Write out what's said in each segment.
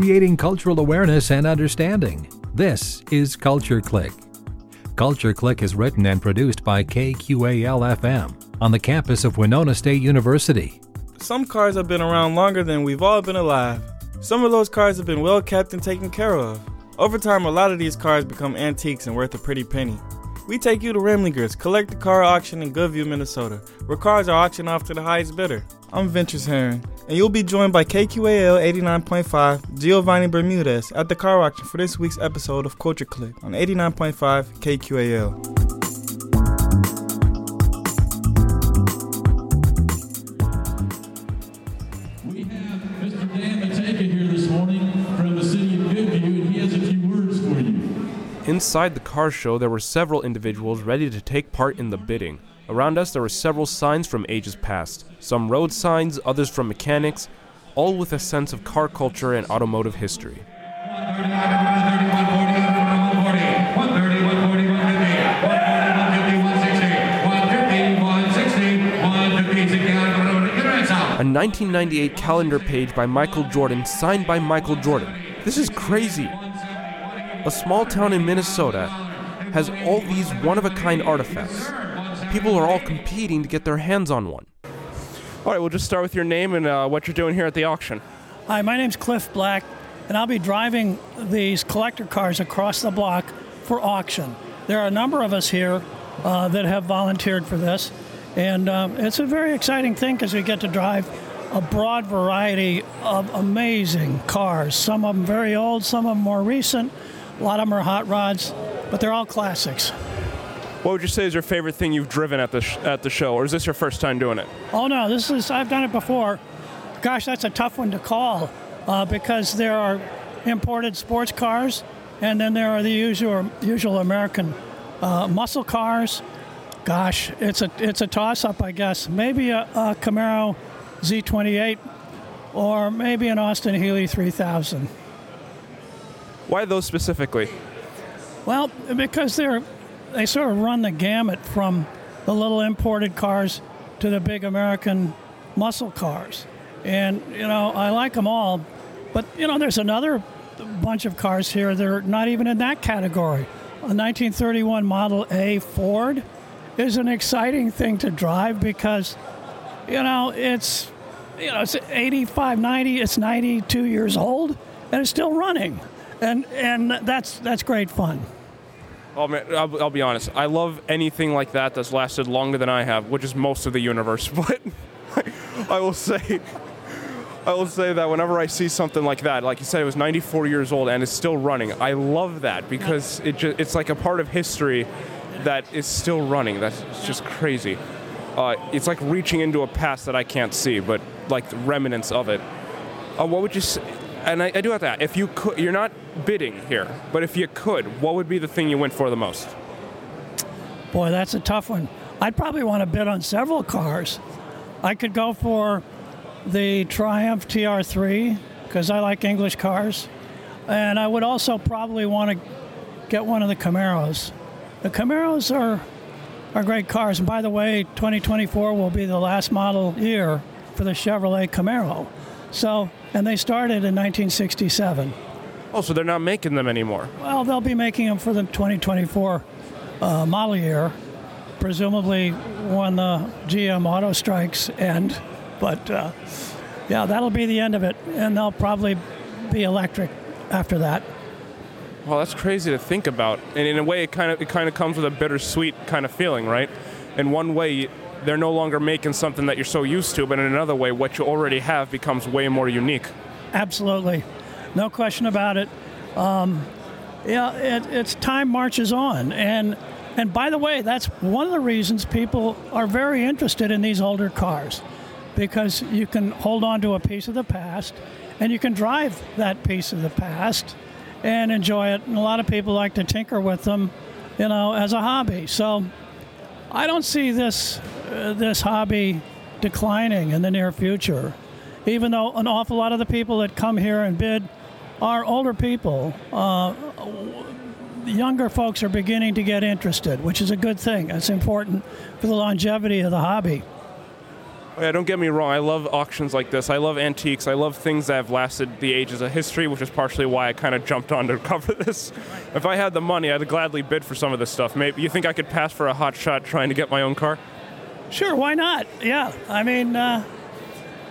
creating cultural awareness and understanding. This is Culture Clique. Culture Clique is written and produced by KQAL FM on the campus of Winona State University. Some cars have been around longer than we've all been alive. Some of those cars have been well kept and taken care of. Over time, a lot of these cars become antiques and worth a pretty penny. We take you to Remlingers, collect the car auction in Goodview, Minnesota, where cars are auctioned off to the highest bidder. I'm Ventures Herring, and you'll be joined by KQAL 89.5 Giovanni Bermudez at the car auction for this week's episode of Culture Clique on 89.5 KQAL. Inside the car show, there were several individuals ready to take part in the bidding. Around us, there were several signs from ages past, some road signs, others from mechanics, all with a sense of car culture and automotive history. 130, 140, 140, 140, 150, 160, 160, 150, A 1998 calendar page by Michael Jordan, signed by Michael Jordan. This is crazy. A small town in Minnesota has all these one of a kind artifacts. People are all competing to get their hands on one. All right, we'll just start with your name and uh, what you're doing here at the auction. Hi, my name's Cliff Black, and I'll be driving these collector cars across the block for auction. There are a number of us here uh, that have volunteered for this, and um, it's a very exciting thing because we get to drive a broad variety of amazing cars. Some of them very old, some of them more recent. A lot of them are hot rods, but they're all classics. What would you say is your favorite thing you've driven at the sh- at the show, or is this your first time doing it? Oh no, this is I've done it before. Gosh, that's a tough one to call uh, because there are imported sports cars, and then there are the usual usual American uh, muscle cars. Gosh, it's a it's a toss up, I guess. Maybe a, a Camaro Z28, or maybe an Austin Healey 3000. Why those specifically? Well, because they're they sort of run the gamut from the little imported cars to the big American muscle cars, and you know I like them all, but you know there's another bunch of cars here that are not even in that category. A 1931 Model A Ford is an exciting thing to drive because you know it's you know it's 85, 90, it's 92 years old and it's still running, and and that's that's great fun. Oh man, I'll, I'll be honest. I love anything like that that's lasted longer than I have, which is most of the universe. But I will say, I will say that whenever I see something like that, like you said, it was 94 years old and it's still running. I love that because it ju- it's like a part of history that is still running. That's just crazy. Uh, it's like reaching into a past that I can't see, but like the remnants of it. Uh, what would you say? And I, I do have that. If you could, you're not bidding here, but if you could, what would be the thing you went for the most? Boy, that's a tough one. I'd probably want to bid on several cars. I could go for the Triumph TR3 because I like English cars. And I would also probably want to get one of the Camaros. The Camaros are, are great cars. And by the way, 2024 will be the last model year for the Chevrolet Camaro. So, and they started in 1967. Oh, so they're not making them anymore. Well, they'll be making them for the 2024 uh, model year, presumably when the GM auto strikes end. But uh, yeah, that'll be the end of it, and they'll probably be electric after that. Well, that's crazy to think about. And in a way, it kind of it kind of comes with a bittersweet kind of feeling, right? In one way, they're no longer making something that you're so used to, but in another way, what you already have becomes way more unique. Absolutely, no question about it. Um, yeah, it, it's time marches on, and and by the way, that's one of the reasons people are very interested in these older cars, because you can hold on to a piece of the past, and you can drive that piece of the past, and enjoy it. And a lot of people like to tinker with them, you know, as a hobby. So I don't see this uh, this hobby declining in the near future, even though an awful lot of the people that come here and bid are older people. Uh, younger folks are beginning to get interested, which is a good thing. It's important for the longevity of the hobby. Yeah, don't get me wrong. I love auctions like this. I love antiques. I love things that have lasted the ages of history, which is partially why I kind of jumped on to cover this. If I had the money, I'd gladly bid for some of this stuff. Maybe you think I could pass for a hot shot trying to get my own car? Sure, why not? Yeah, I mean, uh,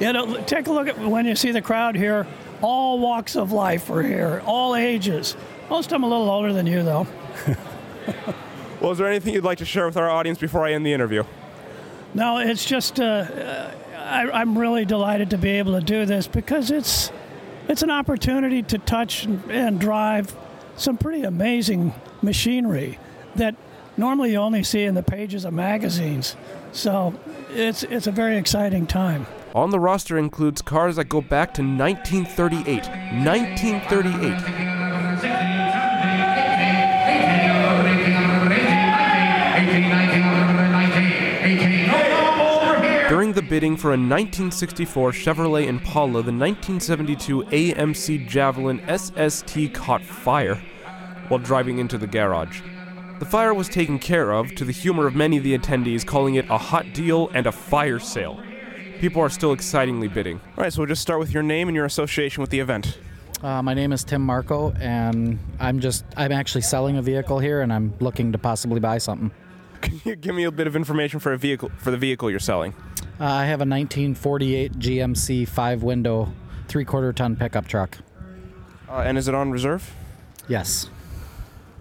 you know, take a look at when you see the crowd here. All walks of life are here, all ages. Most of them a little older than you, though. Well, is there anything you'd like to share with our audience before I end the interview? No, it's just uh, uh, I, I'm really delighted to be able to do this because it's it's an opportunity to touch and drive some pretty amazing machinery that normally you only see in the pages of magazines. So it's it's a very exciting time. On the roster includes cars that go back to 1938. 1938. Bidding for a 1964 Chevrolet Impala, the 1972 AMC Javelin SST caught fire while driving into the garage. The fire was taken care of, to the humor of many of the attendees, calling it a hot deal and a fire sale. People are still excitingly bidding. All right, so we'll just start with your name and your association with the event. Uh, my name is Tim Marco, and I'm just I'm actually selling a vehicle here, and I'm looking to possibly buy something. Can you give me a bit of information for a vehicle for the vehicle you're selling? Uh, I have a 1948 GMC five-window, three-quarter ton pickup truck. Uh, and is it on reserve? Yes.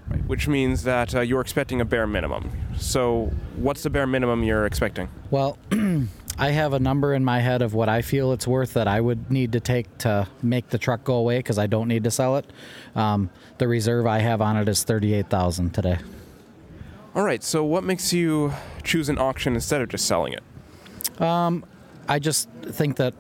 Right, which means that uh, you're expecting a bare minimum. So, what's the bare minimum you're expecting? Well, I have a number in my head of what I feel it's worth that I would need to take to make the truck go away because I don't need to sell it. Um, the reserve I have on it is 38,000 today. All right. So, what makes you choose an auction instead of just selling it? Um, I just think that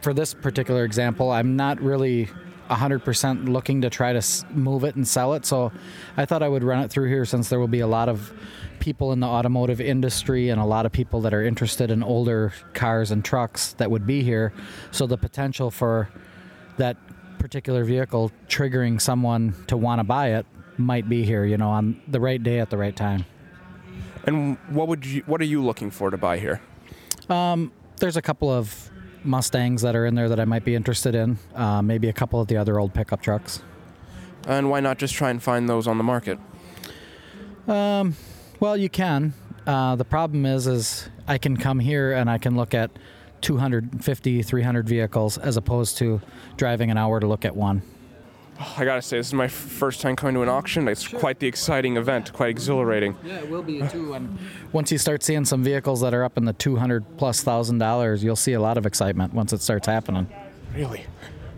for this particular example, I'm not really 100% looking to try to move it and sell it. So I thought I would run it through here since there will be a lot of people in the automotive industry and a lot of people that are interested in older cars and trucks that would be here. So the potential for that particular vehicle triggering someone to want to buy it might be here, you know, on the right day at the right time. And what would you? What are you looking for to buy here? There's a couple of Mustangs that are in there that I might be interested in. Uh, maybe a couple of the other old pickup trucks. And why not just try and find those on the market? Well, you can. Uh, the problem is, is I can come here and I can look at 250, 300 vehicles as opposed to driving an hour to look at one. I gotta say, this is my f- first time coming to an auction. It's quite the exciting event, quite exhilarating. Yeah, it will be too. And once you start seeing some vehicles that are up in the 200 plus thousand dollars, you'll see a lot of excitement once it starts happening. Really,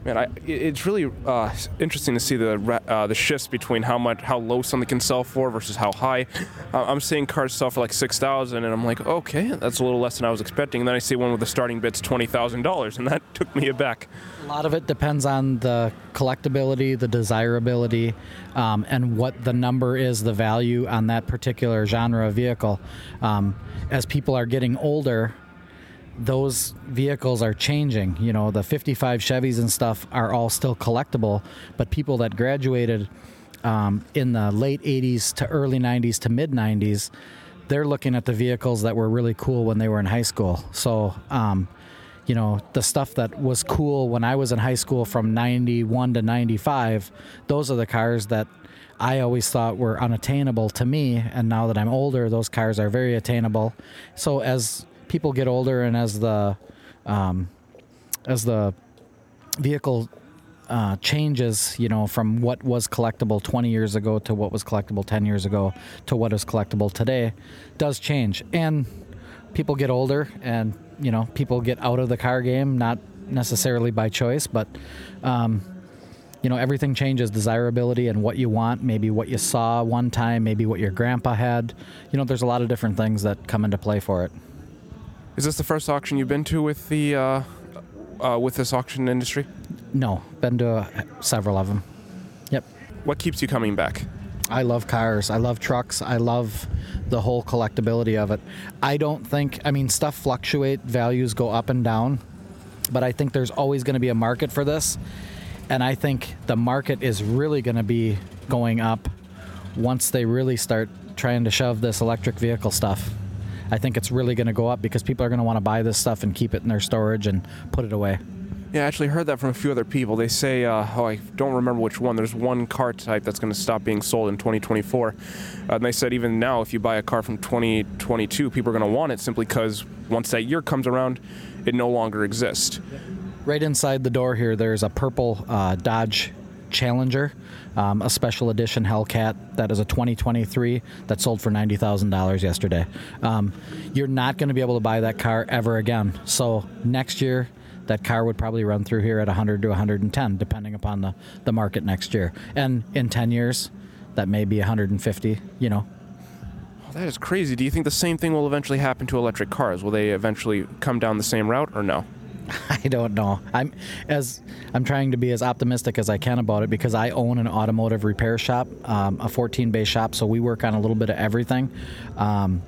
man, I, it's really uh, interesting to see the uh, the shifts between how much how low something can sell for versus how high. Uh, I'm seeing cars sell for like six thousand, and I'm like, okay, that's a little less than I was expecting. And then I see one with the starting bid's twenty thousand dollars, and that took me aback. A lot of it depends on the collectability, the desirability, um, and what the number is, the value on that particular genre of vehicle. Um, as people are getting older, those vehicles are changing. You know, the 55 Chevys and stuff are all still collectible, but people that graduated um, in the late 80s to early 90s to mid 90s, they're looking at the vehicles that were really cool when they were in high school. So, um, you know, the stuff that was cool when I was in high school from 91 to 95, those are the cars that I always thought were unattainable to me. And now that I'm older, those cars are very attainable. So as people get older and as the, um, as the vehicle uh, changes, you know, from what was collectible 20 years ago to what was collectible 10 years ago to what is collectible today, does change. And people get older and, you know, people get out of the car game, not necessarily by choice, but, um, you know, everything changes desirability and what you want, maybe what you saw one time, maybe what your grandpa had. You know, there's a lot of different things that come into play for it. Is this the first auction you've been to with the uh, uh, with this auction industry? No, been to uh, several of them. Yep. What keeps you coming back? I love cars. I love trucks. I love the whole collectability of it. I don't think, I mean, stuff fluctuate, values go up and down, but I think there's always going to be a market for this. And I think the market is really going to be going up once they really start trying to shove this electric vehicle stuff. I think it's really going to go up because people are going to want to buy this stuff and keep it in their storage and put it away. Yeah, I actually heard that from a few other people. They say, uh, oh, I don't remember which one. There's one car type that's going to stop being sold in 2024. Uh, and they said even now, if you buy a car from 2022, people are going to want it simply because once that year comes around, it no longer exists. Right inside the door here, there's a purple uh, Dodge Challenger, um, a special edition Hellcat that is a 2023 that sold for $90,000 yesterday. Um, you're not going to be able to buy that car ever again. So next year, that car would probably run through here at 100 to 110, depending upon the, the market next year. And in 10 years, that may be 150, you know. Oh, that is crazy. Do you think the same thing will eventually happen to electric cars? Will they eventually come down the same route or no? I don't know. I'm as I'm trying to be as optimistic as I can about it because I own an automotive repair shop, um, a 14 bay shop, so we work on a little bit of everything. Um,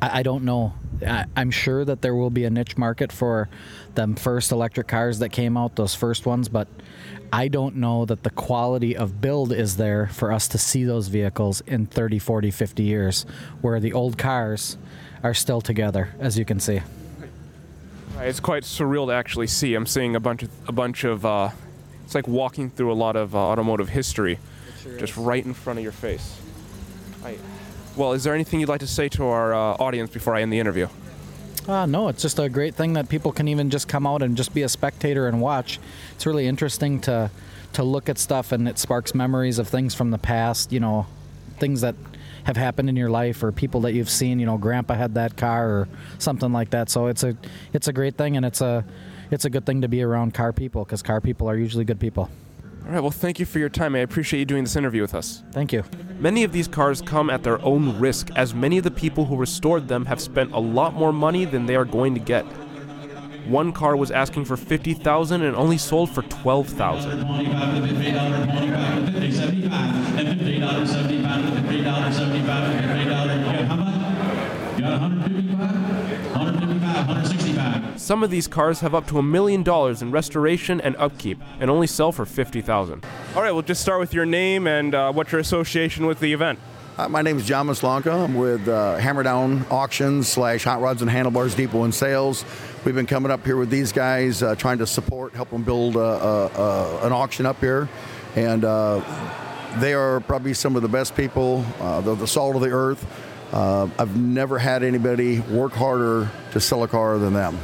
I, I, don't know. I, I'm sure that there will be a niche market for them first electric cars that came out, those first ones, but I don't know that the quality of build is there for us to see those vehicles in 30, 40, 50 years, where the old cars are still together, as you can see. It's quite surreal to actually see. I'm seeing a bunch of a bunch of. Uh, it's like walking through a lot of uh, automotive history, sure just is. right in front of your face. I, well, is there anything you'd like to say to our uh, audience before I end the interview? Uh, no, it's just a great thing that people can even just come out and just be a spectator and watch. It's really interesting to to look at stuff and it sparks memories of things from the past. You know, things that have happened in your life or people that you've seen. You know, Grandpa had that car or something like that. So it's a it's a great thing and it's a it's a good thing to be around car people because car people are usually good people. All right, well, thank you for your time. I appreciate you doing this interview with us. Thank you. Many of these cars come at their own risk, as many of the people who restored them have spent a lot more money than they are going to get. One car was asking for 50000 and only sold for 12000 Some of these cars have up to a million dollars in restoration and upkeep and only sell for 50000 All right, we'll just start with your name and uh, what's your association with the event. Uh, my name is John Maslanka. I'm with uh, Hammerdown Auctions slash Hot Rods and Handlebars Depot and Sales. We've been coming up here with these guys, uh, trying to support, help them build uh, uh, uh, an auction up here, and they are probably some of the best people. they're the salt of the earth. I've never had anybody work harder to sell a car than them.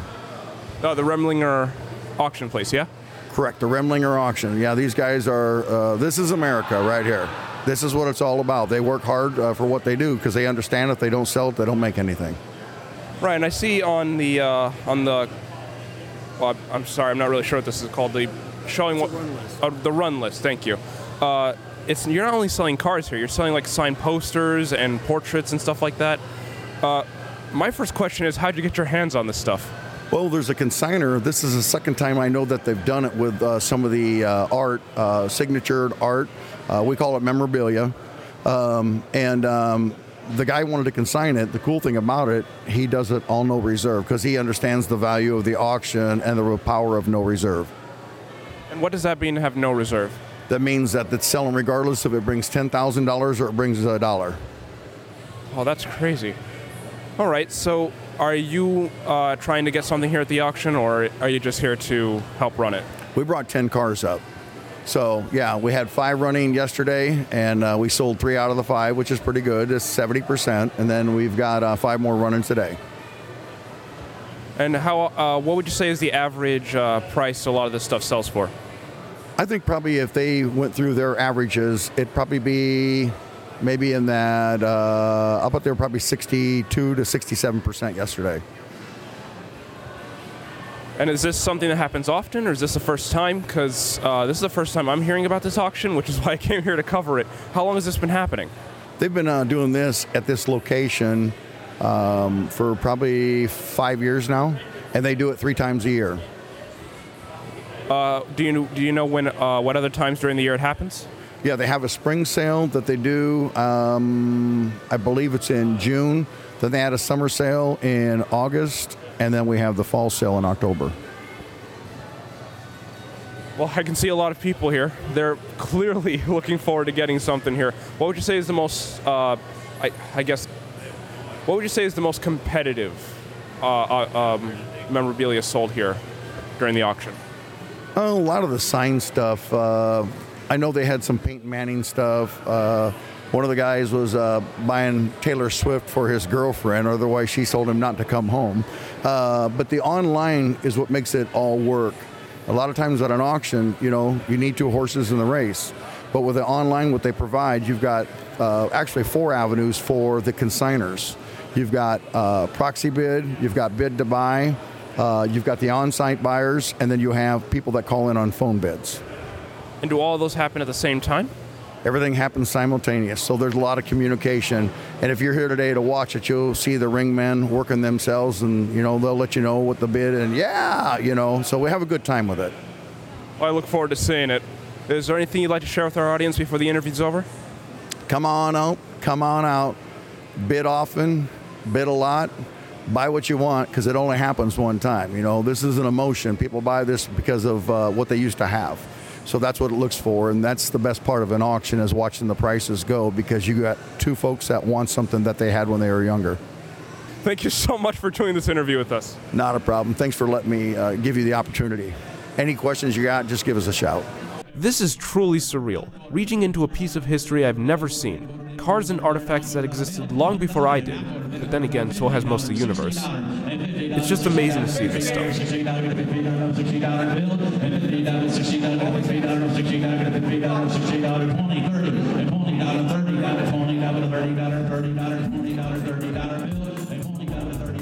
Oh, the Remlinger auction place, yeah? Correct, the Remlinger auction. Yeah, these guys are. this is America right here this is what it's all about. They work hard uh, for what they do because they understand if they don't sell it, they don't make anything. Right, and I see on the uh, on the. Well, I'm sorry, I'm not really sure what this is called. The showing what run list. Uh, the run list. Thank you. Uh, it's you're not only selling cars here. You're selling like signed posters and portraits and stuff like that. Uh, my first question is, how'd you get your hands on this stuff? Well, there's a consigner. This is the second time I know that they've done it with uh, some of the uh, art, uh, signatured art. Uh, we call it memorabilia. Um, and um, the guy wanted to consign it. The cool thing about it, he does it all no reserve because he understands the value of the auction and the power of no reserve. And what does that mean to have no reserve? That means that it's selling regardless if it brings $10,000 or it brings a dollar. Oh, that's crazy. All right, so are you uh, trying to get something here at the auction or are you just here to help run it? We brought 10 cars up. So yeah, we had five running yesterday, and uh, we sold three out of the five, which is pretty good. It's seventy percent, and then we've got uh, five more running today. And how? Uh, what would you say is the average uh, price a lot of this stuff sells for? I think probably if they went through their averages, it'd probably be maybe in that uh, up there probably sixty-two to sixty-seven percent yesterday. And is this something that happens often, or is this the first time? Because uh, this is the first time I'm hearing about this auction, which is why I came here to cover it. How long has this been happening? They've been uh, doing this at this location um, for probably five years now, and they do it three times a year. Uh, do you do you know when uh, what other times during the year it happens? Yeah, they have a spring sale that they do. Um, I believe it's in June. Then they had a summer sale in August, and then we have the fall sale in October. Well, I can see a lot of people here. They're clearly looking forward to getting something here. What would you say is the most, uh, I, I, guess, what would you say is the most competitive uh, uh, um, memorabilia sold here during the auction? Oh, a lot of the sign stuff. Uh, I know they had some Peyton Manning stuff. One of the guys was uh, buying Taylor Swift for his girlfriend, otherwise she told him not to come home. Uh, but the online is what makes it all work. A lot of times at an auction, you know, you need two horses in the race. But with the online, what they provide, you've got uh, actually four avenues for the consigners. You've got uh, proxy bid, you've got bid to buy, uh, you've got the on-site buyers, and then you have people that call in on phone bids. And do all those happen at the same time? Everything happens simultaneous, so there's a lot of communication. And if you're here today to watch it, you'll see the ring men working themselves, and you know they'll let you know what the bid and yeah, you know. So we have a good time with it. Well, I look forward to seeing it. Is there anything you'd like to share with our audience before the interview's over? Come on out, come on out, bid often, bid a lot, buy what you want because it only happens one time. You know, this is an emotion. People buy this because of uh, what they used to have. So that's what it looks for, and that's the best part of an auction is watching the prices go because you got two folks that want something that they had when they were younger. Thank you so much for doing this interview with us. Not a problem. Thanks for letting me uh, give you the opportunity. Any questions you got, just give us a shout. This is truly surreal, reaching into a piece of history I've never seen. Cars and artifacts that existed long before I did, but then again, so has most of the universe. It's just amazing to see this stuff.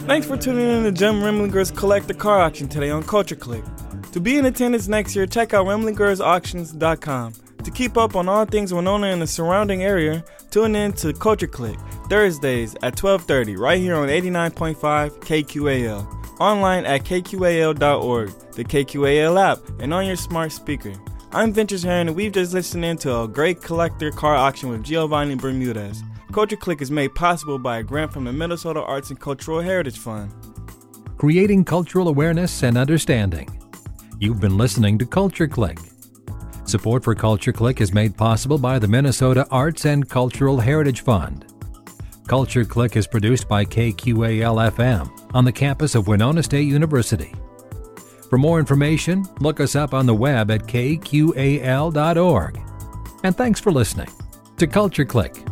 Thanks for tuning in to Jim Remlinger's Collector Car Auction today on Culture Clique. To be in attendance next year, check out RemlingersAuctions.com. To keep up on all things Winona and the surrounding area, tune in to Culture Clique Thursdays at 12:30 right here on 89.5 KQAL. Online at kqal.org, the KQAL app, and on your smart speaker. I'm Ventures Heron, and we've just listened in to a great collector car auction with Giovanni Bermudez. Culture Clique is made possible by a grant from the Minnesota Arts and Cultural Heritage Fund. Creating cultural awareness and understanding. You've been listening to Culture Clique. Support for Culture Clique is made possible by the Minnesota Arts and Cultural Heritage Fund. Culture Clique is produced by KQAL FM on the campus of Winona State University. For more information, look us up on the web at kqal.org. And thanks for listening to Culture Clique.